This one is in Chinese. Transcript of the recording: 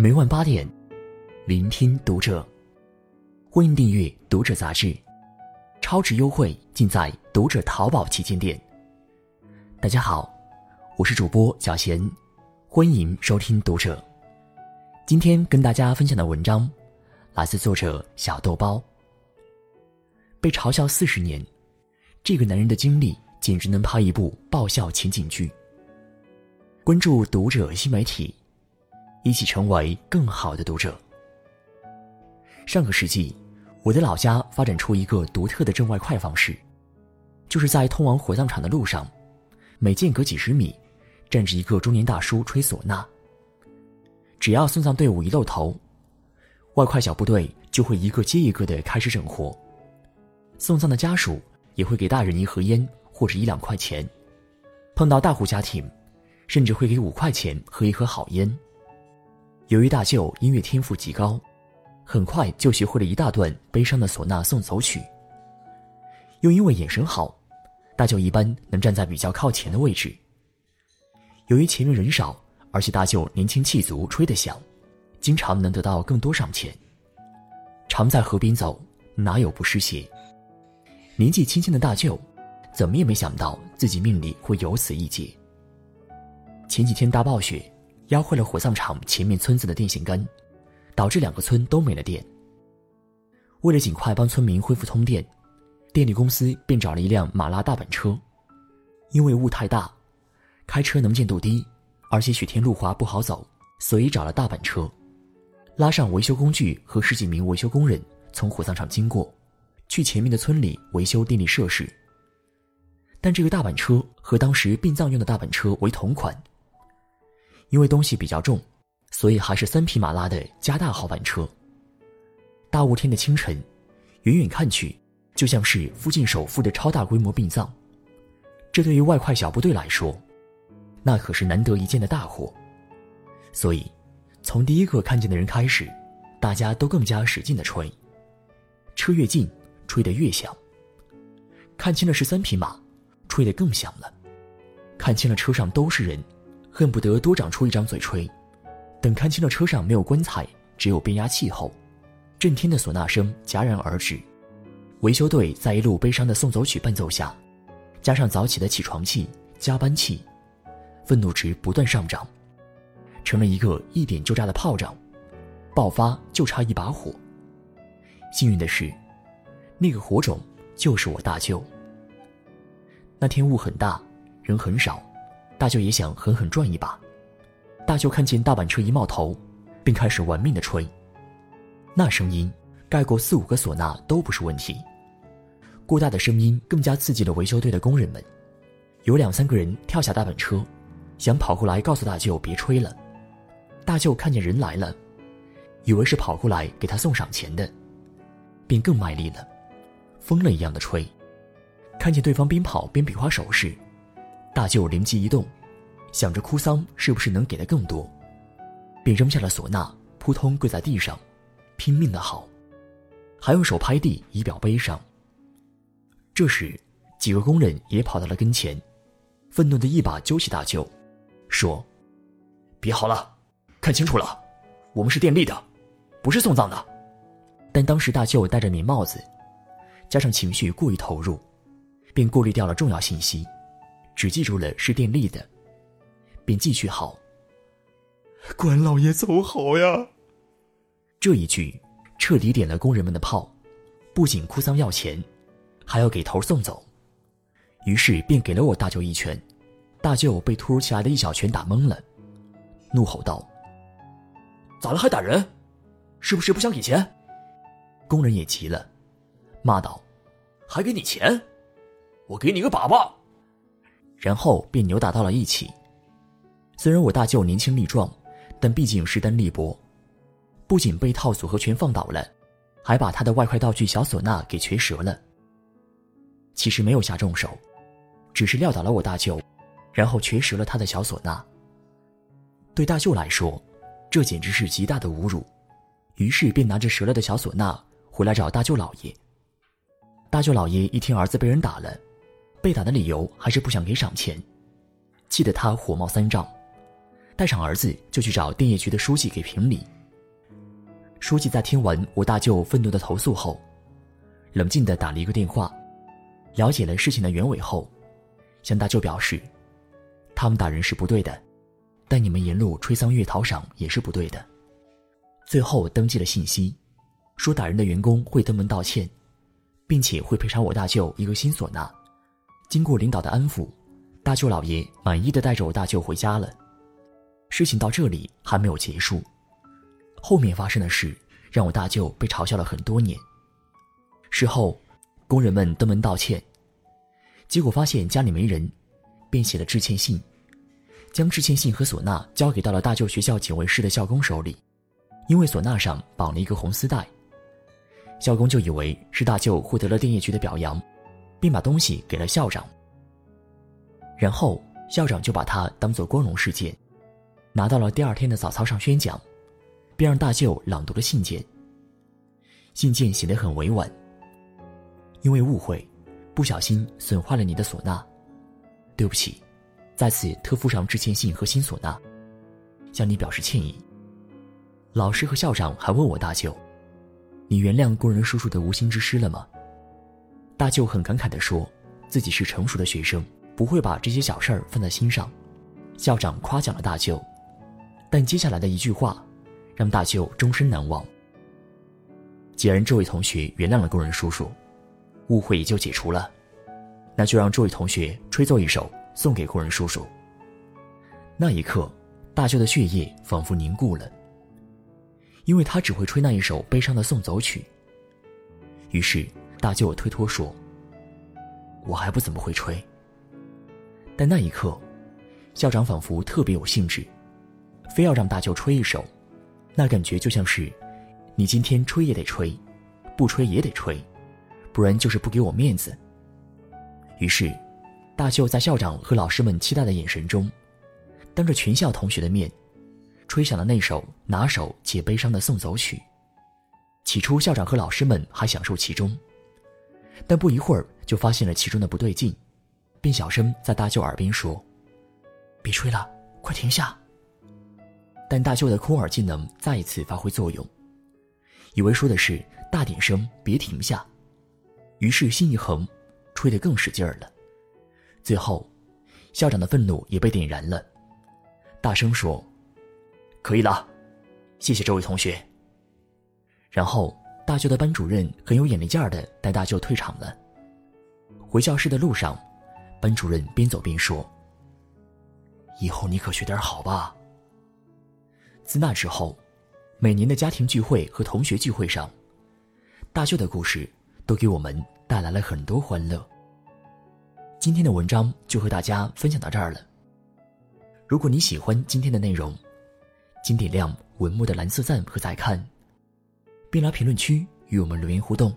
每晚八点，聆听读者。欢迎订阅《读者》杂志，超值优惠尽在《读者》淘宝旗舰店。大家好，我是主播小贤，欢迎收听《读者》。今天跟大家分享的文章来自作者小豆包。被嘲笑四十年，这个男人的经历简直能拍一部爆笑情景剧。关注《读者》新媒体，一起成为更好的读者。上个世纪，我的老家发展出一个独特的挣外快方式，就是在通往火葬场的路上，每间隔几十米，站着一个中年大叔吹唢呐。只要送葬队伍一露头，外快小部队就会一个接一个的开始整活。送葬的家属也会给大人一盒烟或者一两块钱，碰到大户家庭。甚至会给五块钱和一盒好烟。由于大舅音乐天赋极高，很快就学会了一大段悲伤的唢呐送走曲。又因为眼神好，大舅一般能站在比较靠前的位置。由于前面人少，而且大舅年轻气足，吹得响，经常能得到更多赏钱。常在河边走，哪有不湿鞋？年纪轻轻的大舅，怎么也没想到自己命里会有此一劫。前几天大暴雪，压坏了火葬场前面村子的电线杆，导致两个村都没了电。为了尽快帮村民恢复通电，电力公司便找了一辆马拉大板车。因为雾太大，开车能见度低，而且雪天路滑不好走，所以找了大板车，拉上维修工具和十几名维修工人从火葬场经过，去前面的村里维修电力设施。但这个大板车和当时殡葬用的大板车为同款。因为东西比较重，所以还是三匹马拉的加大号板车。大雾天的清晨，远远看去，就像是附近首富的超大规模殡葬。这对于外快小部队来说，那可是难得一见的大活。所以，从第一个看见的人开始，大家都更加使劲的吹。车越近，吹得越响。看清了是三匹马，吹得更响了。看清了车上都是人。恨不得多长出一张嘴吹。等看清了车上没有棺材，只有变压器后，震天的唢呐声戛然而止。维修队在一路悲伤的送走曲伴奏下，加上早起的起床气、加班气，愤怒值不断上涨，成了一个一点就炸的炮仗，爆发就差一把火。幸运的是，那个火种就是我大舅。那天雾很大，人很少。大舅也想狠狠赚一把，大舅看见大板车一冒头，便开始玩命的吹。那声音盖过四五个唢呐都不是问题。过大的声音更加刺激了维修队的工人们，有两三个人跳下大板车，想跑过来告诉大舅别吹了。大舅看见人来了，以为是跑过来给他送赏钱的，便更卖力了，疯了一样的吹。看见对方边跑边比划手势。大舅灵机一动，想着哭丧是不是能给的更多，便扔下了唢呐，扑通跪在地上，拼命的嚎，还用手拍地以表悲伤。这时，几个工人也跑到了跟前，愤怒的一把揪起大舅，说：“别嚎了，看清楚了，我们是电力的，不是送葬的。”但当时大舅戴着棉帽子，加上情绪过于投入，便过滤掉了重要信息。只记住了是电力的，便继续嚎：“关老爷走好呀！”这一句彻底点了工人们的炮，不仅哭丧要钱，还要给头送走。于是便给了我大舅一拳，大舅被突如其来的一小拳打懵了，怒吼道：“咋了还打人？是不是不想给钱？”工人也急了，骂道：“还给你钱？我给你个粑粑！”然后便扭打到了一起。虽然我大舅年轻力壮，但毕竟势单力薄，不仅被套组合拳放倒了，还把他的外快道具小唢呐给瘸折了。其实没有下重手，只是撂倒了我大舅，然后瘸折了他的小唢呐。对大舅来说，这简直是极大的侮辱，于是便拿着折了的小唢呐回来找大舅老爷。大舅老爷一听儿子被人打了。被打的理由还是不想给赏钱，气得他火冒三丈。带上儿子就去找电业局的书记给评理。书记在听完我大舅愤怒的投诉后，冷静地打了一个电话，了解了事情的原委后，向大舅表示，他们打人是不对的，但你们沿路吹桑叶讨赏也是不对的。最后登记了信息，说打人的员工会登门道歉，并且会赔偿我大舅一个新唢呐。经过领导的安抚，大舅老爷满意的带着我大舅回家了。事情到这里还没有结束，后面发生的事让我大舅被嘲笑了很多年。事后，工人们登门道歉，结果发现家里没人，便写了致歉信，将致歉信和唢呐交给到了大舅学校警卫室的校工手里。因为唢呐上绑了一个红丝带，校工就以为是大舅获得了电业局的表扬，并把东西给了校长。然后校长就把他当做光荣事件，拿到了第二天的早操上宣讲，并让大舅朗读了信件。信件写得很委婉，因为误会，不小心损坏了你的唢呐，对不起，在此特附上致歉信和新唢呐，向你表示歉意。老师和校长还问我大舅：“你原谅工人叔叔的无心之失了吗？”大舅很感慨地说：“自己是成熟的学生，不会把这些小事儿放在心上。”校长夸奖了大舅，但接下来的一句话，让大舅终身难忘。既然这位同学原谅了工人叔叔，误会也就解除了，那就让这位同学吹奏一首送给工人叔叔。那一刻，大舅的血液仿佛凝固了。因为他只会吹那一首悲伤的送走曲。于是大舅推脱说：“我还不怎么会吹。”但那一刻，校长仿佛特别有兴致，非要让大舅吹一首，那感觉就像是，你今天吹也得吹，不吹也得吹，不然就是不给我面子。于是，大舅在校长和老师们期待的眼神中，当着全校同学的面。吹响了那首拿手且悲伤的送走曲。起初，校长和老师们还享受其中，但不一会儿就发现了其中的不对劲，便小声在大舅耳边说：“别吹了，快停下。”但大舅的空耳技能再一次发挥作用，以为说的是大点声，别停下，于是心一横，吹得更使劲儿了。最后，校长的愤怒也被点燃了，大声说。可以了，谢谢这位同学。然后大舅的班主任很有眼力劲儿的带大舅退场了。回教室的路上，班主任边走边说：“以后你可学点好吧。”自那之后，每年的家庭聚会和同学聚会上，大舅的故事都给我们带来了很多欢乐。今天的文章就和大家分享到这儿了。如果你喜欢今天的内容，请点亮文末的蓝色赞和再看，并来评论区与我们留言互动。